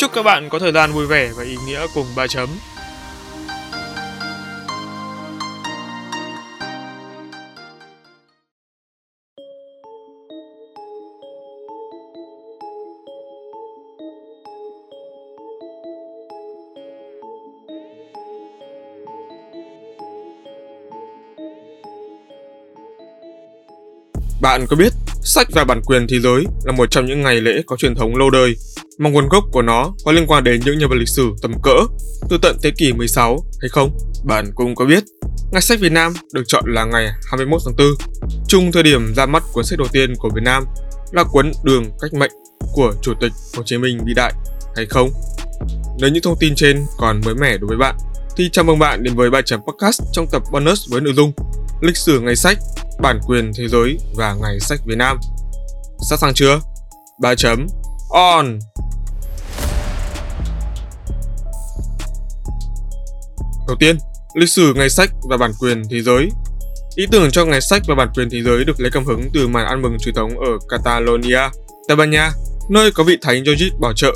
Chúc các bạn có thời gian vui vẻ và ý nghĩa cùng ba chấm. Bạn có biết, sách và bản quyền thế giới là một trong những ngày lễ có truyền thống lâu đời mà nguồn gốc của nó có liên quan đến những nhân vật lịch sử tầm cỡ từ tận thế kỷ 16 hay không? Bạn cũng có biết Ngày sách Việt Nam được chọn là ngày 21 tháng 4, chung thời điểm ra mắt cuốn sách đầu tiên của Việt Nam là cuốn Đường Cách Mệnh của Chủ tịch Hồ Chí Minh vĩ đại hay không? Nếu những thông tin trên còn mới mẻ đối với bạn, thì chào mừng bạn đến với bài chấm podcast trong tập bonus với nội dung Lịch sử ngày sách, bản quyền thế giới và ngày sách Việt Nam. Sẵn sàng chưa? Ba chấm on. Đầu tiên, lịch sử ngày sách và bản quyền thế giới. Ý tưởng cho ngày sách và bản quyền thế giới được lấy cảm hứng từ màn ăn mừng truyền thống ở Catalonia, Tây Ban Nha, nơi có vị thánh Georgit bảo trợ.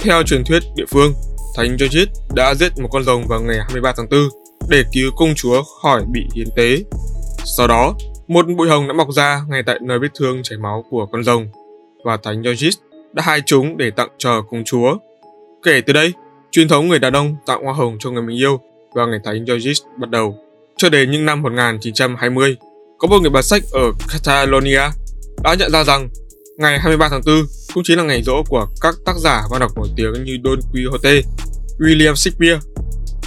Theo truyền thuyết địa phương, thánh Georgit đã giết một con rồng vào ngày 23 tháng 4 để cứu công chúa khỏi bị hiến tế. Sau đó, một bụi hồng đã mọc ra ngay tại nơi vết thương chảy máu của con rồng và thánh Georgis đã hai chúng để tặng cho công chúa. Kể từ đây, truyền thống người đàn ông tặng hoa hồng cho người mình yêu vào ngày thánh Georgis bắt đầu. Cho đến những năm 1920, có một người bán sách ở Catalonia đã nhận ra rằng ngày 23 tháng 4 cũng chính là ngày rỗ của các tác giả văn học nổi tiếng như Don Quixote, William Shakespeare.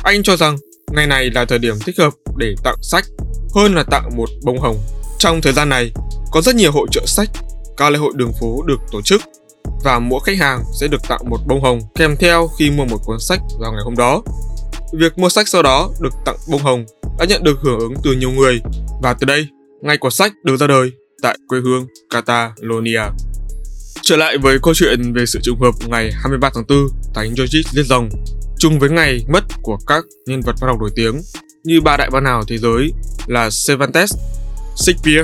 Anh cho rằng ngày này là thời điểm thích hợp để tặng sách hơn là tặng một bông hồng. Trong thời gian này, có rất nhiều hội trợ sách, các lễ hội đường phố được tổ chức và mỗi khách hàng sẽ được tặng một bông hồng kèm theo khi mua một cuốn sách vào ngày hôm đó. Việc mua sách sau đó được tặng bông hồng đã nhận được hưởng ứng từ nhiều người và từ đây, ngay cuốn sách được ra đời tại quê hương Catalonia. Trở lại với câu chuyện về sự trùng hợp ngày 23 tháng 4, Thánh George giết rồng, chung với ngày mất của các nhân vật văn học nổi tiếng như ba đại văn hào thế giới là Cervantes, Shakespeare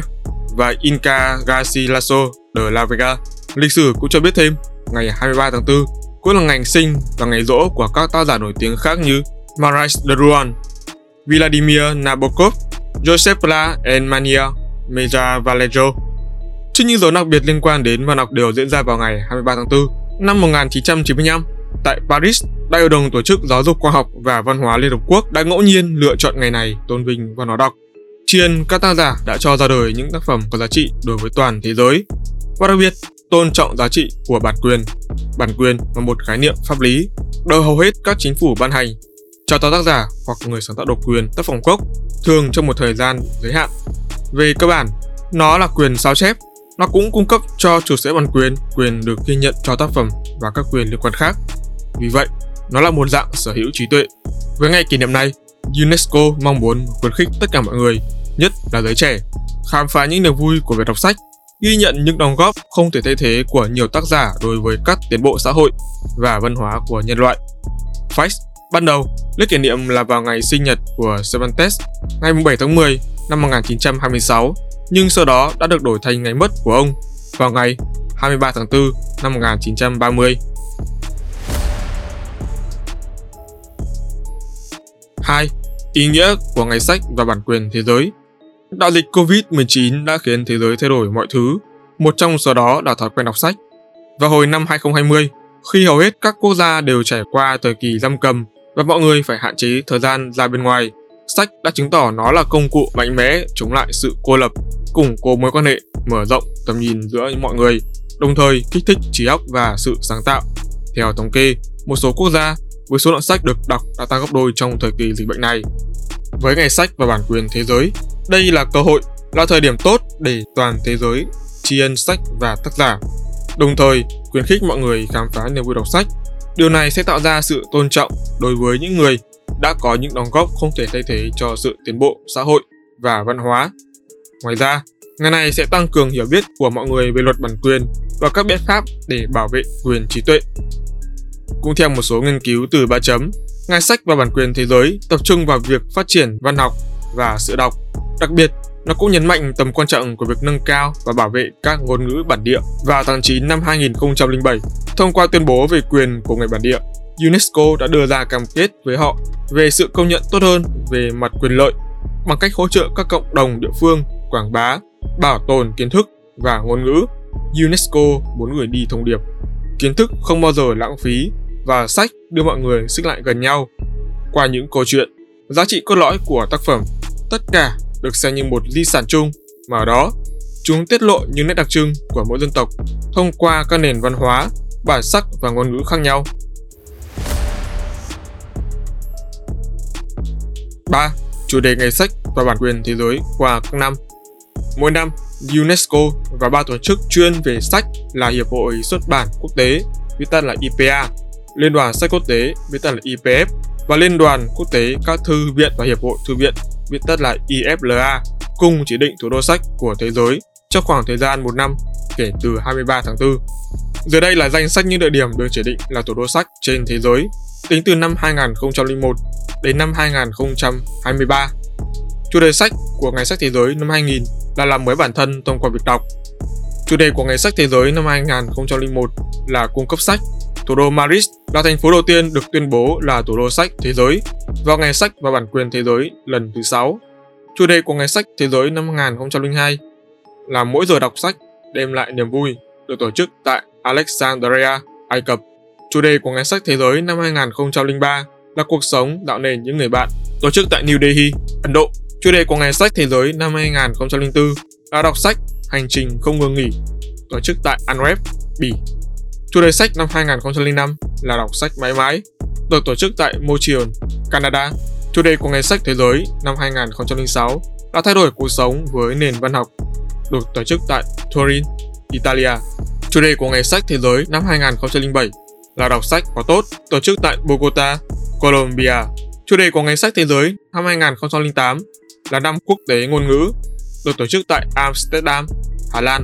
và Inca Garcilaso de la Vega. Lịch sử cũng cho biết thêm, ngày 23 tháng 4 cũng là ngày sinh và ngày rỗ của các tác giả nổi tiếng khác như Marais de Rouen, Vladimir Nabokov, Joseph Pla and Mania Meja Vallejo. Trước những dấu đặc biệt liên quan đến văn học đều diễn ra vào ngày 23 tháng 4 năm 1995 tại Paris, Đại hội đồng tổ chức giáo dục khoa học và văn hóa Liên Hợp Quốc đã ngẫu nhiên lựa chọn ngày này tôn vinh văn hóa đọc. Triền các tác giả đã cho ra đời những tác phẩm có giá trị đối với toàn thế giới và đặc biệt tôn trọng giá trị của bản quyền. Bản quyền là một khái niệm pháp lý được hầu hết các chính phủ ban hành cho tác giả hoặc người sáng tạo độc quyền tác phẩm gốc thường trong một thời gian giới hạn. Về cơ bản, nó là quyền sao chép. Nó cũng cung cấp cho chủ sở bản quyền quyền được ghi nhận cho tác phẩm và các quyền liên quan khác. Vì vậy, nó là một dạng sở hữu trí tuệ. Với ngày kỷ niệm này, UNESCO mong muốn khuyến khích tất cả mọi người, nhất là giới trẻ, khám phá những niềm vui của việc đọc sách, ghi nhận những đóng góp không thể thay thế của nhiều tác giả đối với các tiến bộ xã hội và văn hóa của nhân loại. Facts Ban đầu, lễ kỷ niệm là vào ngày sinh nhật của Cervantes, ngày 7 tháng 10 năm 1926, nhưng sau đó đã được đổi thành ngày mất của ông vào ngày 23 tháng 4 năm 1930. 2. Ý nghĩa của ngày sách và bản quyền thế giới Đại dịch Covid-19 đã khiến thế giới thay đổi mọi thứ, một trong số đó là thói quen đọc sách. Vào hồi năm 2020, khi hầu hết các quốc gia đều trải qua thời kỳ giam cầm và mọi người phải hạn chế thời gian ra bên ngoài, sách đã chứng tỏ nó là công cụ mạnh mẽ chống lại sự cô lập, củng cố mối quan hệ, mở rộng tầm nhìn giữa mọi người, đồng thời kích thích trí óc và sự sáng tạo. Theo thống kê, một số quốc gia với số lượng sách được đọc đã tăng gấp đôi trong thời kỳ dịch bệnh này. Với ngày sách và bản quyền thế giới, đây là cơ hội, là thời điểm tốt để toàn thế giới tri ân sách và tác giả. Đồng thời, khuyến khích mọi người khám phá niềm vui đọc sách Điều này sẽ tạo ra sự tôn trọng đối với những người đã có những đóng góp không thể thay thế cho sự tiến bộ xã hội và văn hóa. Ngoài ra, ngày này sẽ tăng cường hiểu biết của mọi người về luật bản quyền và các biện pháp để bảo vệ quyền trí tuệ. Cũng theo một số nghiên cứu từ ba chấm, ngay sách và bản quyền thế giới tập trung vào việc phát triển văn học và sự đọc. Đặc biệt, nó cũng nhấn mạnh tầm quan trọng của việc nâng cao và bảo vệ các ngôn ngữ bản địa. Vào tháng 9 năm 2007, thông qua tuyên bố về quyền của người bản địa, UNESCO đã đưa ra cam kết với họ về sự công nhận tốt hơn về mặt quyền lợi bằng cách hỗ trợ các cộng đồng địa phương quảng bá, bảo tồn kiến thức và ngôn ngữ. UNESCO muốn gửi đi thông điệp kiến thức không bao giờ lãng phí và sách đưa mọi người xích lại gần nhau. Qua những câu chuyện, giá trị cốt lõi của tác phẩm, tất cả được xem như một di sản chung mà ở đó chúng tiết lộ những nét đặc trưng của mỗi dân tộc thông qua các nền văn hóa, bản sắc và ngôn ngữ khác nhau. 3. Chủ đề ngày sách và bản quyền thế giới qua các năm Mỗi năm, UNESCO và ba tổ chức chuyên về sách là Hiệp hội Xuất bản Quốc tế, viết tắt là IPA, Liên đoàn Sách Quốc tế, viết tắt là IPF, và Liên đoàn Quốc tế các thư viện và Hiệp hội Thư viện, viết tắt là IFLA, cùng chỉ định thủ đô sách của thế giới trong khoảng thời gian một năm kể từ 23 tháng 4. Dưới đây là danh sách những địa điểm được chỉ định là thủ đô sách trên thế giới tính từ năm 2001 đến năm 2023. Chủ đề sách của Ngày sách Thế giới năm 2000 là làm mới bản thân thông qua việc đọc. Chủ đề của Ngày sách Thế giới năm 2001 là cung cấp sách Thủ đô Paris là thành phố đầu tiên được tuyên bố là thủ đô sách thế giới vào Ngày sách và bản quyền thế giới lần thứ 6. Chủ đề của Ngày sách thế giới năm 2002 là mỗi giờ đọc sách đem lại niềm vui được tổ chức tại Alexandria, Ai Cập. Chủ đề của Ngày sách thế giới năm 2003 là cuộc sống tạo nên những người bạn, tổ chức tại New Delhi, Ấn Độ. Chủ đề của Ngày sách thế giới năm 2004 là đọc sách, hành trình không ngừng nghỉ, tổ chức tại Antwerp, Bỉ. Chủ đề sách năm 2005 là đọc sách mãi mãi, được tổ chức tại Montreal, Canada. Chủ đề của Ngày sách Thế giới năm 2006 là thay đổi cuộc sống với nền văn học, được tổ chức tại Turin, Italia. Chủ đề của Ngày sách Thế giới năm 2007 là đọc sách có tốt, tổ chức tại Bogota, Colombia. Chủ đề của Ngày sách Thế giới năm 2008 là năm quốc tế ngôn ngữ, được tổ chức tại Amsterdam, Hà Lan.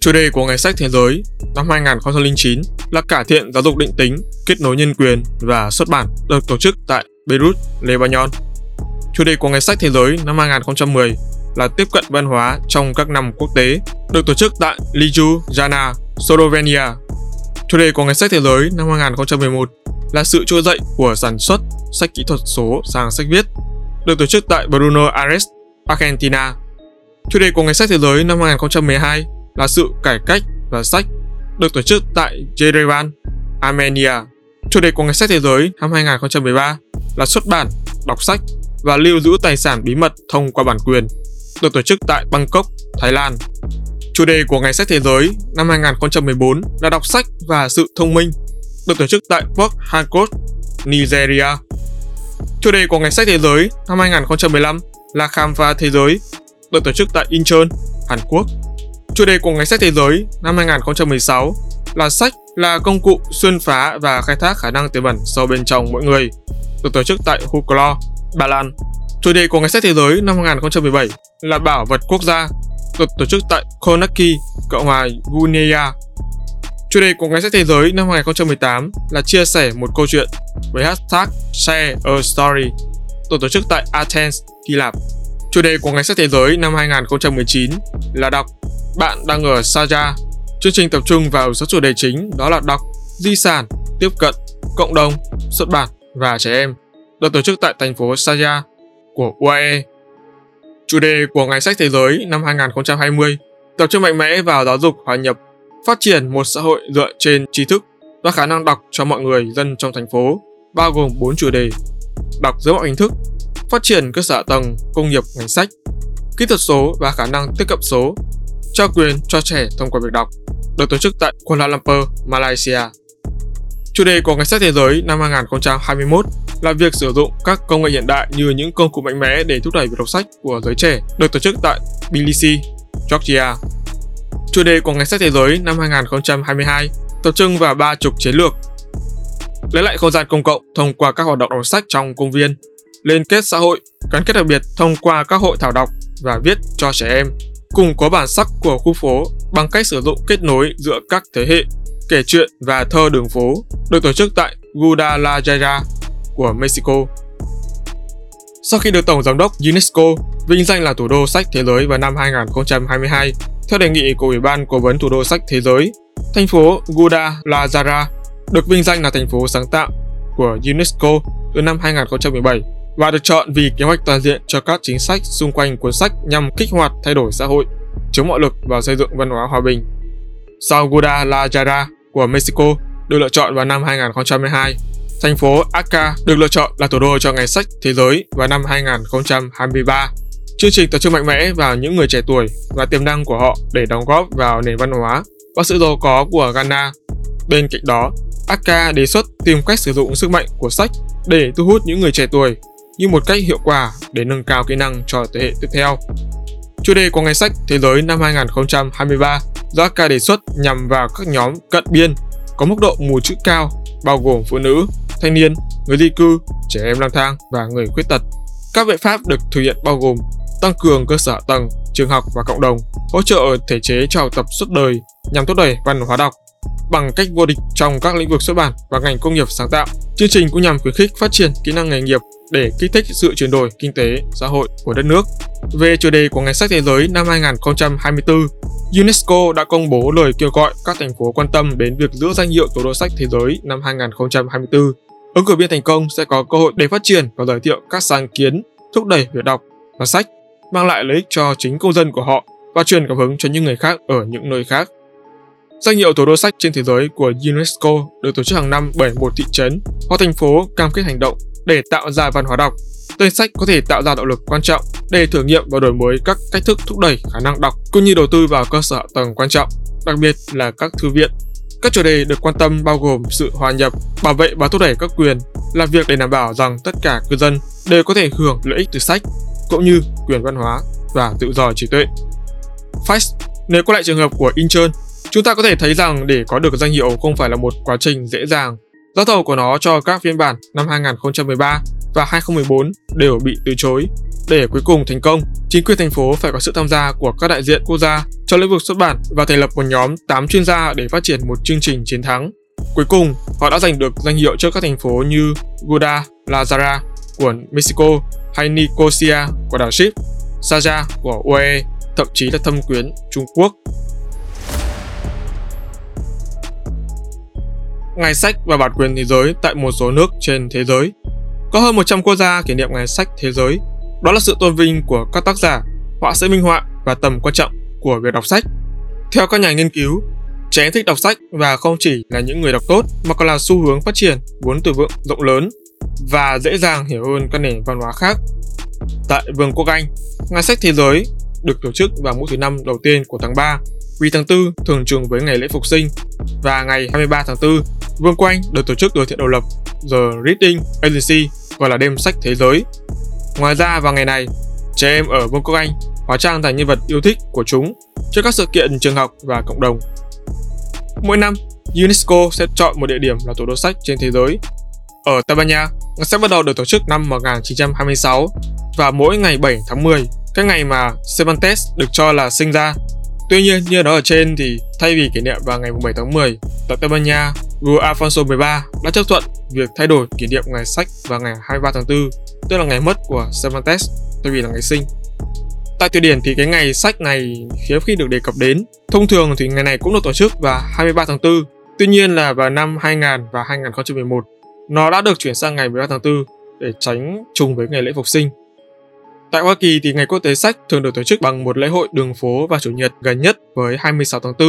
Chủ đề của Ngày sách Thế giới năm 2009 là cải thiện giáo dục định tính, kết nối nhân quyền và xuất bản được tổ chức tại Beirut, Lebanon. Chủ đề của Ngày sách Thế giới năm 2010 là tiếp cận văn hóa trong các năm quốc tế, được tổ chức tại Ljubljana, Slovenia. Chủ đề của Ngày sách Thế giới năm 2011 là sự trỗi dậy của sản xuất sách kỹ thuật số sang sách viết, được tổ chức tại Bruno Aires, Argentina. Chủ đề của Ngày sách Thế giới năm 2012 là sự cải cách và sách được tổ chức tại Yerevan, Armenia. Chủ đề của Ngày sách Thế giới năm 2013 là xuất bản, đọc sách và lưu giữ tài sản bí mật thông qua bản quyền, được tổ chức tại Bangkok, Thái Lan. Chủ đề của Ngày sách Thế giới năm 2014 là đọc sách và sự thông minh, được tổ chức tại Port Harcourt, Nigeria. Chủ đề của Ngày sách Thế giới năm 2015 là khám phá thế giới, được tổ chức tại Incheon, Hàn Quốc. Chủ đề của Ngày sách Thế giới năm 2016 là sách là công cụ xuyên phá và khai thác khả năng tiềm ẩn sâu bên trong mỗi người, được tổ chức tại Huklo, Ba Lan. Chủ đề của Ngày sách Thế giới năm 2017 là bảo vật quốc gia, được tổ chức tại Konaki, Cộng hòa Guinea. Chủ đề của Ngày sách Thế giới năm 2018 là chia sẻ một câu chuyện với hashtag Share a Story, được tổ chức tại Athens, Hy Lạp. Chủ đề của Ngày sách Thế giới năm 2019 là đọc bạn đang ở Saja. Chương trình tập trung vào 6 chủ đề chính đó là đọc, di sản, tiếp cận, cộng đồng, xuất bản và trẻ em, được tổ chức tại thành phố Saja của UAE. Chủ đề của Ngày sách Thế giới năm 2020 tập trung mạnh mẽ vào giáo dục hòa nhập, phát triển một xã hội dựa trên trí thức và khả năng đọc cho mọi người dân trong thành phố, bao gồm 4 chủ đề: đọc dưới mọi hình thức, phát triển cơ sở tầng công nghiệp ngành sách, kỹ thuật số và khả năng tiếp cận số, trao quyền cho trẻ thông qua việc đọc, được tổ chức tại Kuala Lumpur, Malaysia. Chủ đề của Ngày sách Thế giới năm 2021 là việc sử dụng các công nghệ hiện đại như những công cụ mạnh mẽ để thúc đẩy việc đọc sách của giới trẻ, được tổ chức tại Tbilisi, Georgia. Chủ đề của Ngày sách Thế giới năm 2022 tập trung vào ba trục chiến lược. lấy lại không gian công cộng thông qua các hoạt động đọc sách trong công viên, liên kết xã hội, gắn kết đặc biệt thông qua các hội thảo đọc và viết cho trẻ em, cùng có bản sắc của khu phố bằng cách sử dụng kết nối giữa các thế hệ, kể chuyện và thơ đường phố, được tổ chức tại Guadalajara của Mexico. Sau khi được Tổng Giám đốc UNESCO vinh danh là thủ đô sách thế giới vào năm 2022, theo đề nghị của Ủy ban Cố vấn Thủ đô sách thế giới, thành phố Guadalajara được vinh danh là thành phố sáng tạo của UNESCO từ năm 2017 và được chọn vì kế hoạch toàn diện cho các chính sách xung quanh cuốn sách nhằm kích hoạt thay đổi xã hội, chống bạo lực và xây dựng văn hóa hòa bình. Sau Guadalajara của Mexico được lựa chọn vào năm 2012, thành phố Akka được lựa chọn là thủ đô cho Ngày sách Thế giới vào năm 2023. Chương trình tập trung mạnh mẽ vào những người trẻ tuổi và tiềm năng của họ để đóng góp vào nền văn hóa và sự giàu có của Ghana. Bên cạnh đó, Akka đề xuất tìm cách sử dụng sức mạnh của sách để thu hút những người trẻ tuổi như một cách hiệu quả để nâng cao kỹ năng cho thế hệ tiếp theo. Chủ đề của Ngày sách Thế giới năm 2023 do Akka đề xuất nhằm vào các nhóm cận biên có mức độ mù chữ cao, bao gồm phụ nữ, thanh niên, người di cư, trẻ em lang thang và người khuyết tật. Các biện pháp được thực hiện bao gồm tăng cường cơ sở tầng, trường học và cộng đồng, hỗ trợ thể chế cho học tập suốt đời nhằm thúc đẩy văn hóa đọc bằng cách vô địch trong các lĩnh vực xuất bản và ngành công nghiệp sáng tạo. Chương trình cũng nhằm khuyến khích phát triển kỹ năng nghề nghiệp để kích thích sự chuyển đổi kinh tế, xã hội của đất nước. Về chủ đề của Ngày sách Thế giới năm 2024, UNESCO đã công bố lời kêu gọi các thành phố quan tâm đến việc giữ danh hiệu thủ đô sách thế giới năm 2024. Ứng cử viên thành công sẽ có cơ hội để phát triển và giới thiệu các sáng kiến thúc đẩy việc đọc và sách, mang lại lợi ích cho chính công dân của họ và truyền cảm hứng cho những người khác ở những nơi khác. Danh hiệu thủ đô sách trên thế giới của UNESCO được tổ chức hàng năm bởi một thị trấn hoặc thành phố cam kết hành động để tạo ra văn hóa đọc. Tên sách có thể tạo ra động lực quan trọng để thử nghiệm và đổi mới các cách thức thúc đẩy khả năng đọc cũng như đầu tư vào cơ sở tầng quan trọng, đặc biệt là các thư viện. Các chủ đề được quan tâm bao gồm sự hòa nhập, bảo vệ và thúc đẩy các quyền, là việc để đảm bảo rằng tất cả cư dân đều có thể hưởng lợi ích từ sách, cũng như quyền văn hóa và tự do trí tuệ. Facts nếu có lại trường hợp của Incheon, chúng ta có thể thấy rằng để có được danh hiệu không phải là một quá trình dễ dàng. Giá thầu của nó cho các phiên bản năm 2013 và 2014 đều bị từ chối. Để cuối cùng thành công, chính quyền thành phố phải có sự tham gia của các đại diện quốc gia trong lĩnh vực xuất bản và thành lập một nhóm 8 chuyên gia để phát triển một chương trình chiến thắng. Cuối cùng, họ đã giành được danh hiệu trước các thành phố như Guadalajara của Mexico hay Nicosia của đảo Ship, Saja của UAE, thậm chí là thâm quyến Trung Quốc. Ngày sách và bản quyền thế giới tại một số nước trên thế giới. Có hơn 100 quốc gia kỷ niệm Ngày sách thế giới. Đó là sự tôn vinh của các tác giả, họa sĩ minh họa và tầm quan trọng của việc đọc sách. Theo các nhà nghiên cứu, trẻ thích đọc sách và không chỉ là những người đọc tốt mà còn là xu hướng phát triển vốn từ vựng rộng lớn và dễ dàng hiểu hơn các nền văn hóa khác. Tại Vương quốc Anh, Ngày sách thế giới được tổ chức vào mỗi thứ năm đầu tiên của tháng 3 vì tháng 4 thường trùng với ngày lễ phục sinh và ngày 23 tháng 4 Vương quốc Anh được tổ chức từ thiện độc lập The Reading Agency gọi là đêm sách thế giới. Ngoài ra vào ngày này, trẻ em ở Vương quốc Anh hóa trang thành nhân vật yêu thích của chúng cho các sự kiện trường học và cộng đồng. Mỗi năm, UNESCO sẽ chọn một địa điểm là thủ đô sách trên thế giới. Ở Tây Ban Nha, sẽ bắt đầu được tổ chức năm 1926 và mỗi ngày 7 tháng 10, cái ngày mà Cervantes được cho là sinh ra. Tuy nhiên, như đó ở trên thì thay vì kỷ niệm vào ngày 7 tháng 10, tại Tây Ban Nha, vua Alfonso XIII đã chấp thuận việc thay đổi kỷ niệm ngày sách vào ngày 23 tháng 4, tức là ngày mất của Cervantes, thay vì là ngày sinh. Tại Thụy Điển thì cái ngày sách này hiếm khi được đề cập đến. Thông thường thì ngày này cũng được tổ chức vào 23 tháng 4. Tuy nhiên là vào năm 2000 và 2011, nó đã được chuyển sang ngày 13 tháng 4 để tránh trùng với ngày lễ phục sinh. Tại Hoa Kỳ thì ngày quốc tế sách thường được tổ chức bằng một lễ hội đường phố vào chủ nhật gần nhất với 26 tháng 4.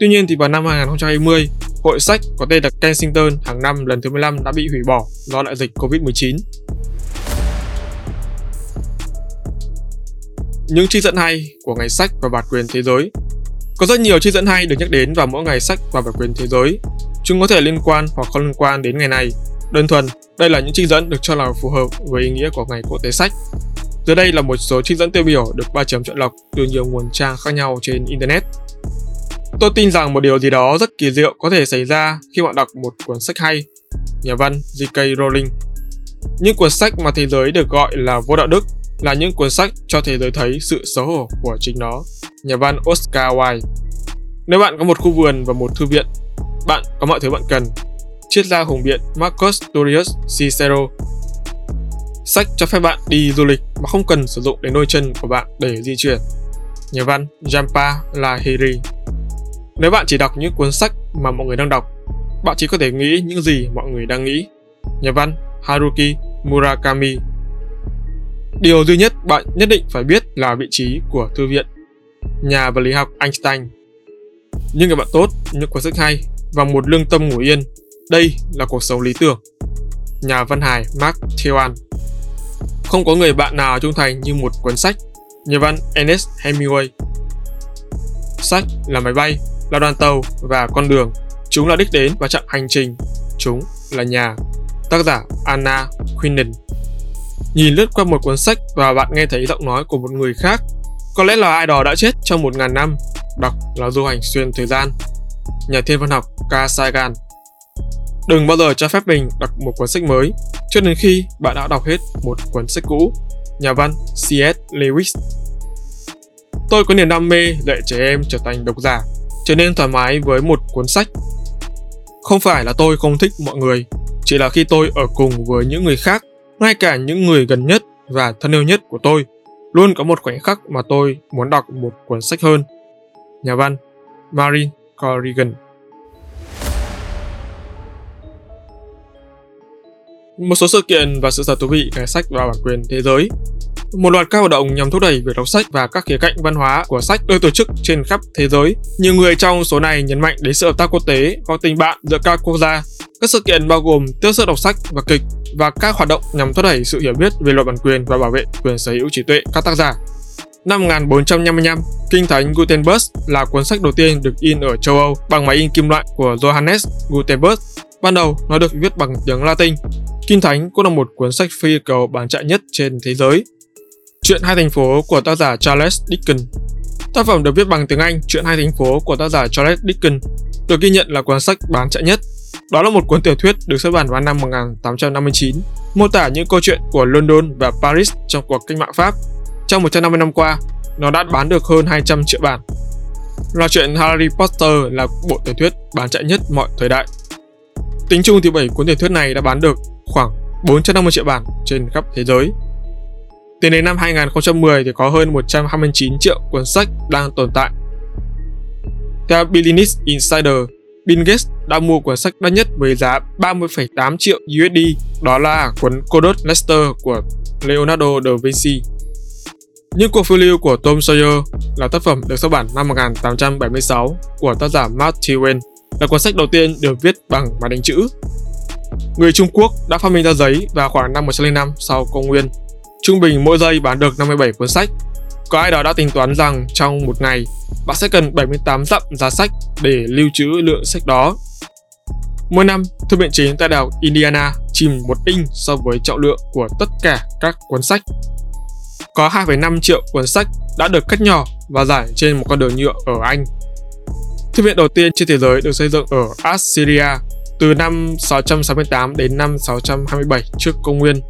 Tuy nhiên thì vào năm 2020, hội sách có tên là Kensington hàng năm lần thứ 15 đã bị hủy bỏ do đại dịch Covid-19. Những trích dẫn hay của ngày sách và bản quyền thế giới Có rất nhiều trích dẫn hay được nhắc đến vào mỗi ngày sách và bản quyền thế giới. Chúng có thể liên quan hoặc không liên quan đến ngày này. Đơn thuần, đây là những trích dẫn được cho là phù hợp với ý nghĩa của ngày quốc tế sách. Dưới đây là một số trích dẫn tiêu biểu được ba chấm chọn lọc từ nhiều nguồn trang khác nhau trên Internet. Tôi tin rằng một điều gì đó rất kỳ diệu có thể xảy ra khi bạn đọc một cuốn sách hay. Nhà văn J.K. Rowling Những cuốn sách mà thế giới được gọi là vô đạo đức là những cuốn sách cho thế giới thấy sự xấu hổ của chính nó. Nhà văn Oscar Wilde Nếu bạn có một khu vườn và một thư viện, bạn có mọi thứ bạn cần. Triết gia hùng biện Marcus Tullius Cicero Sách cho phép bạn đi du lịch mà không cần sử dụng đến đôi chân của bạn để di chuyển. Nhà văn Jampa Lahiri Nếu bạn chỉ đọc những cuốn sách mà mọi người đang đọc, bạn chỉ có thể nghĩ những gì mọi người đang nghĩ. Nhà văn Haruki Murakami Điều duy nhất bạn nhất định phải biết là vị trí của thư viện. Nhà vật lý học Einstein Những người bạn tốt, những cuốn sách hay và một lương tâm ngủ yên. Đây là cuộc sống lý tưởng. Nhà văn hài Mark Twain Không có người bạn nào trung thành như một cuốn sách. Nhà văn Ernest Hemingway Sách là máy bay, là đoàn tàu và con đường. Chúng là đích đến và chặng hành trình. Chúng là nhà. Tác giả Anna Quinen Nhìn lướt qua một cuốn sách và bạn nghe thấy giọng nói của một người khác. Có lẽ là ai đó đã chết trong một ngàn năm. Đọc là du hành xuyên thời gian. Nhà thiên văn học Carl Sagan Đừng bao giờ cho phép mình đọc một cuốn sách mới cho đến khi bạn đã đọc hết một cuốn sách cũ. Nhà văn C.S. Lewis Tôi có niềm đam mê để trẻ em trở thành độc giả, trở nên thoải mái với một cuốn sách. Không phải là tôi không thích mọi người, chỉ là khi tôi ở cùng với những người khác ngay cả những người gần nhất và thân yêu nhất của tôi luôn có một khoảnh khắc mà tôi muốn đọc một cuốn sách hơn. Nhà văn Marin Corrigan Một số sự kiện và sự thật thú vị về sách và bản quyền thế giới một loạt các hoạt động nhằm thúc đẩy việc đọc sách và các khía cạnh văn hóa của sách được tổ chức trên khắp thế giới. Nhiều người trong số này nhấn mạnh đến sự hợp tác quốc tế và tình bạn giữa các quốc gia. Các sự kiện bao gồm tiêu sở đọc sách và kịch và các hoạt động nhằm thúc đẩy sự hiểu biết về luật bản quyền và bảo vệ quyền sở hữu trí tuệ các tác giả. Năm 1455, Kinh Thánh Gutenberg là cuốn sách đầu tiên được in ở châu Âu bằng máy in kim loại của Johannes Gutenberg. Ban đầu nó được viết bằng tiếng Latin. Kinh Thánh cũng là một cuốn sách phi cầu bán chạy nhất trên thế giới Chuyện hai thành phố của tác giả Charles Dickens Tác phẩm được viết bằng tiếng Anh Chuyện hai thành phố của tác giả Charles Dickens được ghi nhận là cuốn sách bán chạy nhất. Đó là một cuốn tiểu thuyết được xuất bản vào năm 1859, mô tả những câu chuyện của London và Paris trong cuộc cách mạng Pháp. Trong 150 năm qua, nó đã bán được hơn 200 triệu bản. Loạt chuyện Harry Potter là bộ tiểu thuyết bán chạy nhất mọi thời đại. Tính chung thì 7 cuốn tiểu thuyết này đã bán được khoảng 450 triệu bản trên khắp thế giới. Tính đến năm 2010 thì có hơn 129 triệu cuốn sách đang tồn tại. Theo Business Insider, Bill Gates đã mua cuốn sách đắt nhất với giá 30,8 triệu USD, đó là cuốn Codot Lester của Leonardo da Vinci. Những cuộc phiêu lưu của Tom Sawyer là tác phẩm được xuất bản năm 1876 của tác giả Mark Twain, là cuốn sách đầu tiên được viết bằng máy đánh chữ. Người Trung Quốc đã phát minh ra giấy vào khoảng năm 105 sau công nguyên Trung bình mỗi giây bán được 57 cuốn sách. Có ai đó đã tính toán rằng trong một ngày, bạn sẽ cần 78 dặm giá sách để lưu trữ lượng sách đó. Mỗi năm, thư viện chính tại đảo Indiana chìm một inch so với trọng lượng của tất cả các cuốn sách. Có 2,5 triệu cuốn sách đã được cắt nhỏ và giải trên một con đường nhựa ở Anh. Thư viện đầu tiên trên thế giới được xây dựng ở Assyria từ năm 668 đến năm 627 trước công nguyên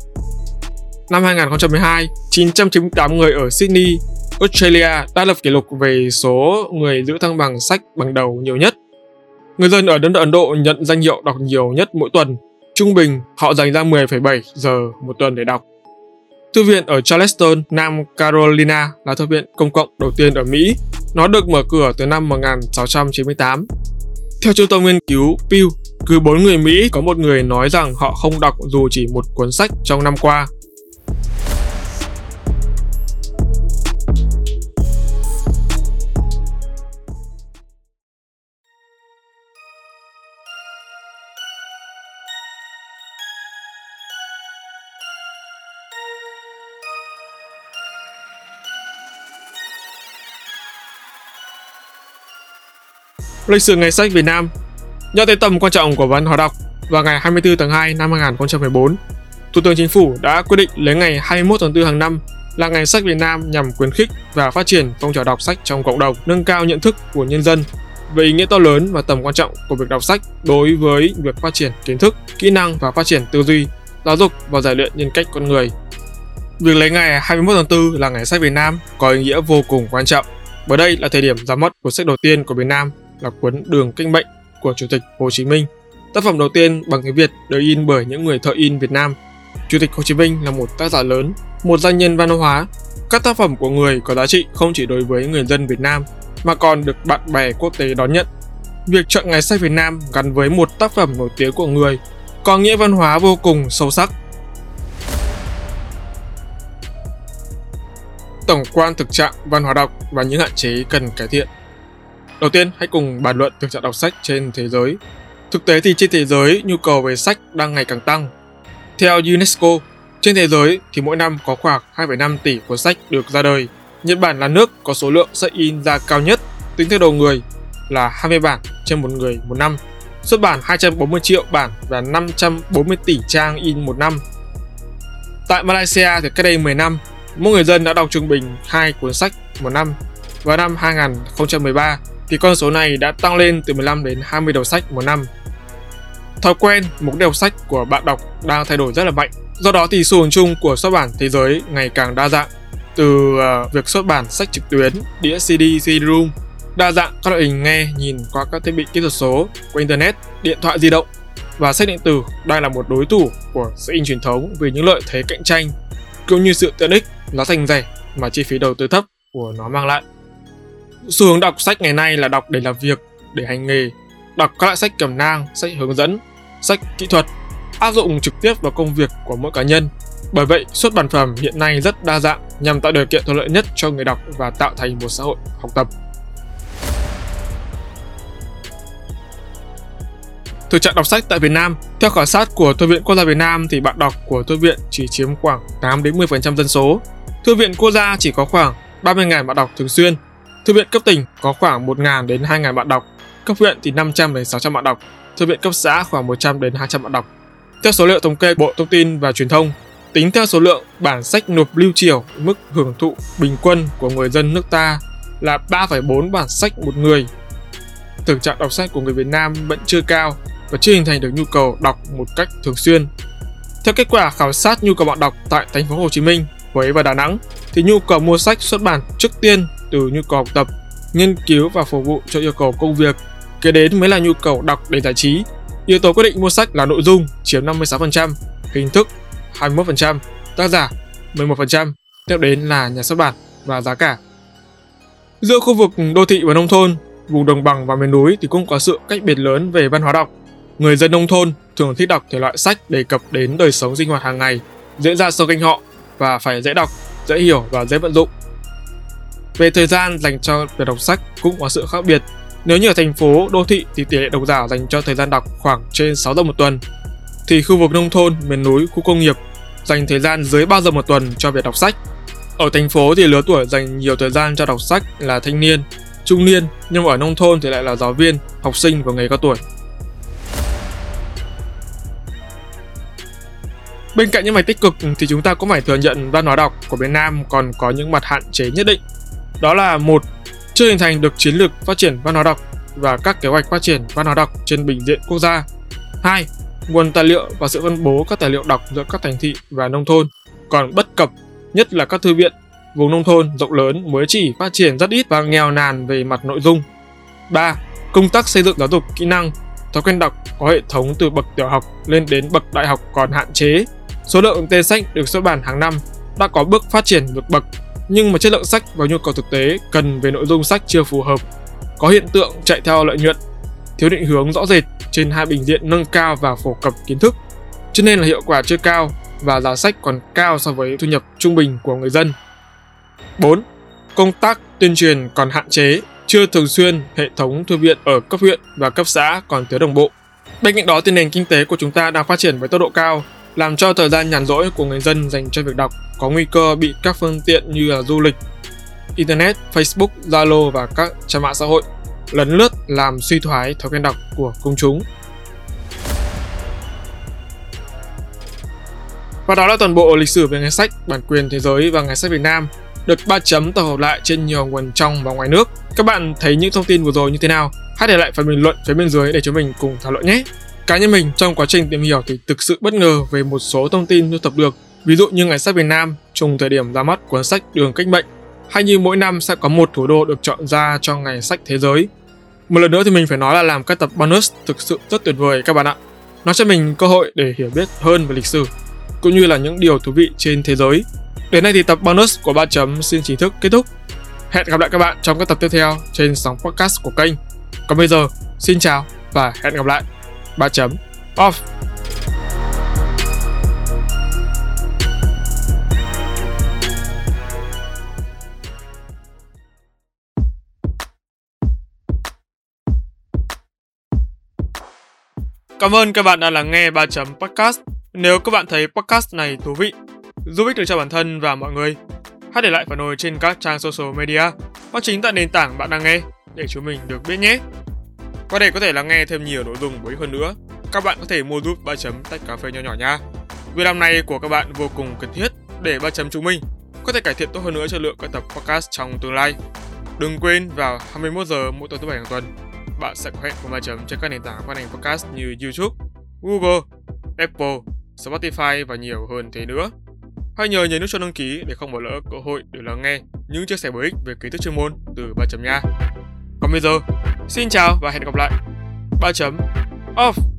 Năm 2012, 998 người ở Sydney, Australia đã lập kỷ lục về số người giữ thăng bằng sách bằng đầu nhiều nhất. Người dân ở đất nước Ấn Độ nhận danh hiệu đọc nhiều nhất mỗi tuần. Trung bình, họ dành ra 10,7 giờ một tuần để đọc. Thư viện ở Charleston, Nam Carolina là thư viện công cộng đầu tiên ở Mỹ. Nó được mở cửa từ năm 1698. Theo trung tâm nghiên cứu Pew, cứ 4 người Mỹ có một người nói rằng họ không đọc dù chỉ một cuốn sách trong năm qua. Lịch sử ngày sách Việt Nam. Nhận thấy tầm quan trọng của văn hóa đọc, vào ngày 24 tháng 2 năm 2014, Thủ tướng Chính phủ đã quyết định lấy ngày 21 tháng 4 hàng năm là ngày sách Việt Nam nhằm khuyến khích và phát triển phong trào đọc sách trong cộng đồng, nâng cao nhận thức của nhân dân về ý nghĩa to lớn và tầm quan trọng của việc đọc sách đối với việc phát triển kiến thức, kỹ năng và phát triển tư duy, giáo dục và rèn luyện nhân cách con người. Việc lấy ngày 21 tháng 4 là ngày sách Việt Nam có ý nghĩa vô cùng quan trọng, bởi đây là thời điểm ra mắt của sách đầu tiên của Việt Nam là cuốn Đường Kinh Mệnh của Chủ tịch Hồ Chí Minh. Tác phẩm đầu tiên bằng tiếng Việt được in bởi những người thợ in Việt Nam. Chủ tịch Hồ Chí Minh là một tác giả lớn, một danh nhân văn hóa. Các tác phẩm của người có giá trị không chỉ đối với người dân Việt Nam mà còn được bạn bè quốc tế đón nhận. Việc chọn ngày sách Việt Nam gắn với một tác phẩm nổi tiếng của người có nghĩa văn hóa vô cùng sâu sắc. Tổng quan thực trạng văn hóa đọc và những hạn chế cần cải thiện. Đầu tiên, hãy cùng bàn luận thực trạng đọc sách trên thế giới. Thực tế thì trên thế giới, nhu cầu về sách đang ngày càng tăng. Theo UNESCO, trên thế giới thì mỗi năm có khoảng 2,5 tỷ cuốn sách được ra đời. Nhật Bản là nước có số lượng sách in ra cao nhất tính theo đầu người là 20 bản trên một người một năm, xuất bản 240 triệu bản và 540 tỷ trang in một năm. Tại Malaysia thì cách đây 10 năm, mỗi người dân đã đọc trung bình 2 cuốn sách một năm. Vào năm 2013 thì con số này đã tăng lên từ 15 đến 20 đầu sách một năm. Thói quen mục đích đọc sách của bạn đọc đang thay đổi rất là mạnh. Do đó thì xu hướng chung của xuất bản thế giới ngày càng đa dạng. Từ ờ, việc xuất bản sách trực tuyến, đĩa CD, CD-ROM, đa dạng các loại hình nghe nhìn qua các thiết bị kỹ thuật số của Internet, điện thoại di động và sách điện tử đang là một đối thủ của sách in truyền thống vì những lợi thế cạnh tranh cũng như sự tiện ích, giá thành rẻ mà chi phí đầu tư thấp của nó mang lại. Xu hướng đọc sách ngày nay là đọc để làm việc, để hành nghề, đọc các loại sách cẩm nang, sách hướng dẫn, sách kỹ thuật, áp dụng trực tiếp vào công việc của mỗi cá nhân. Bởi vậy, xuất bản phẩm hiện nay rất đa dạng nhằm tạo điều kiện thuận lợi nhất cho người đọc và tạo thành một xã hội học tập. Thực trạng đọc sách tại Việt Nam, theo khảo sát của Thư viện Quốc gia Việt Nam thì bạn đọc của thư viện chỉ chiếm khoảng 8 đến 10% dân số. Thư viện quốc gia chỉ có khoảng 30.000 bạn đọc thường xuyên. Thư viện cấp tỉnh có khoảng 1.000 đến 2.000 bạn đọc. Cấp huyện thì 500 đến 600 bạn đọc. Thư viện cấp xã khoảng 100 đến 200 bạn đọc. Theo số liệu thống kê Bộ Thông tin và Truyền thông, tính theo số lượng bản sách nộp lưu triều, mức hưởng thụ bình quân của người dân nước ta là 3,4 bản sách một người. Thực trạng đọc sách của người Việt Nam vẫn chưa cao và chưa hình thành được nhu cầu đọc một cách thường xuyên. Theo kết quả khảo sát nhu cầu bạn đọc tại thành phố Hồ Chí Minh, Huế và Đà Nẵng thì nhu cầu mua sách xuất bản trước tiên từ nhu cầu học tập, nghiên cứu và phục vụ cho yêu cầu công việc, kế đến mới là nhu cầu đọc để giải trí. Yếu tố quyết định mua sách là nội dung chiếm 56%, hình thức 21%, tác giả 11%, tiếp đến là nhà xuất bản và giá cả. Giữa khu vực đô thị và nông thôn, vùng đồng bằng và miền núi thì cũng có sự cách biệt lớn về văn hóa đọc. Người dân nông thôn thường thích đọc thể loại sách đề cập đến đời sống sinh hoạt hàng ngày, diễn ra sau kênh họ và phải dễ đọc, dễ hiểu và dễ vận dụng. Về thời gian dành cho việc đọc sách cũng có sự khác biệt. Nếu như ở thành phố, đô thị thì tỷ lệ độc giả dành cho thời gian đọc khoảng trên 6 giờ một tuần. Thì khu vực nông thôn, miền núi, khu công nghiệp dành thời gian dưới 3 giờ một tuần cho việc đọc sách. Ở thành phố thì lứa tuổi dành nhiều thời gian cho đọc sách là thanh niên, trung niên, nhưng ở nông thôn thì lại là giáo viên, học sinh và người cao tuổi. Bên cạnh những mặt tích cực thì chúng ta cũng phải thừa nhận văn hóa đọc của Việt Nam còn có những mặt hạn chế nhất định. Đó là một, chưa hình thành được chiến lược phát triển văn hóa đọc và các kế hoạch phát triển văn hóa đọc trên bình diện quốc gia. 2. Nguồn tài liệu và sự phân bố các tài liệu đọc giữa các thành thị và nông thôn còn bất cập, nhất là các thư viện vùng nông thôn rộng lớn mới chỉ phát triển rất ít và nghèo nàn về mặt nội dung. 3. Công tác xây dựng giáo dục kỹ năng, thói quen đọc có hệ thống từ bậc tiểu học lên đến bậc đại học còn hạn chế Số lượng tên sách được xuất bản hàng năm đã có bước phát triển vượt bậc, nhưng mà chất lượng sách và nhu cầu thực tế cần về nội dung sách chưa phù hợp. Có hiện tượng chạy theo lợi nhuận, thiếu định hướng rõ rệt trên hai bình diện nâng cao và phổ cập kiến thức, cho nên là hiệu quả chưa cao và giá sách còn cao so với thu nhập trung bình của người dân. 4. Công tác tuyên truyền còn hạn chế, chưa thường xuyên hệ thống thư viện ở cấp huyện và cấp xã còn thiếu đồng bộ. Bên cạnh đó thì nền kinh tế của chúng ta đang phát triển với tốc độ cao làm cho thời gian nhàn rỗi của người dân dành cho việc đọc có nguy cơ bị các phương tiện như là du lịch, internet, Facebook, Zalo và các trang mạng xã hội lấn lướt làm suy thoái thói quen đọc của công chúng. Và đó là toàn bộ lịch sử về ngày sách, bản quyền thế giới và ngày sách Việt Nam được ba chấm tổng hợp lại trên nhiều nguồn trong và ngoài nước. Các bạn thấy những thông tin vừa rồi như thế nào? Hãy để lại phần bình luận phía bên dưới để chúng mình cùng thảo luận nhé. Cá nhân mình trong quá trình tìm hiểu thì thực sự bất ngờ về một số thông tin thu thập được. Ví dụ như ngày sách Việt Nam trùng thời điểm ra mắt cuốn sách Đường Cách Mệnh hay như mỗi năm sẽ có một thủ đô được chọn ra cho ngày sách thế giới. Một lần nữa thì mình phải nói là làm các tập bonus thực sự rất tuyệt vời các bạn ạ. Nó cho mình cơ hội để hiểu biết hơn về lịch sử cũng như là những điều thú vị trên thế giới. Đến đây thì tập bonus của ba chấm xin chính thức kết thúc. Hẹn gặp lại các bạn trong các tập tiếp theo trên sóng podcast của kênh. Còn bây giờ, xin chào và hẹn gặp lại. Ba chấm off. Cảm ơn các bạn đã lắng nghe 3 chấm podcast. Nếu các bạn thấy podcast này thú vị, giúp ích được cho bản thân và mọi người, hãy để lại phản hồi trên các trang social media hoặc chính tại nền tảng bạn đang nghe để chúng mình được biết nhé. Qua đây có thể lắng nghe thêm nhiều nội dung bổ ích hơn nữa, các bạn có thể mua giúp ba chấm tách cà phê nho nhỏ nha. Việc làm này của các bạn vô cùng cần thiết để ba chấm chúng mình có thể cải thiện tốt hơn nữa chất lượng các tập podcast trong tương lai. Đừng quên vào 21 giờ mỗi tối thứ bảy hàng tuần, bạn sẽ có hẹn cùng ba chấm trên các nền tảng phát hành podcast như YouTube, Google, Apple, Spotify và nhiều hơn thế nữa. Hãy nhớ nhấn nút cho đăng ký để không bỏ lỡ cơ hội để lắng nghe những chia sẻ bổ ích về kiến thức chuyên môn từ ba chấm nha. Còn bây giờ, xin chào và hẹn gặp lại. 3 chấm off.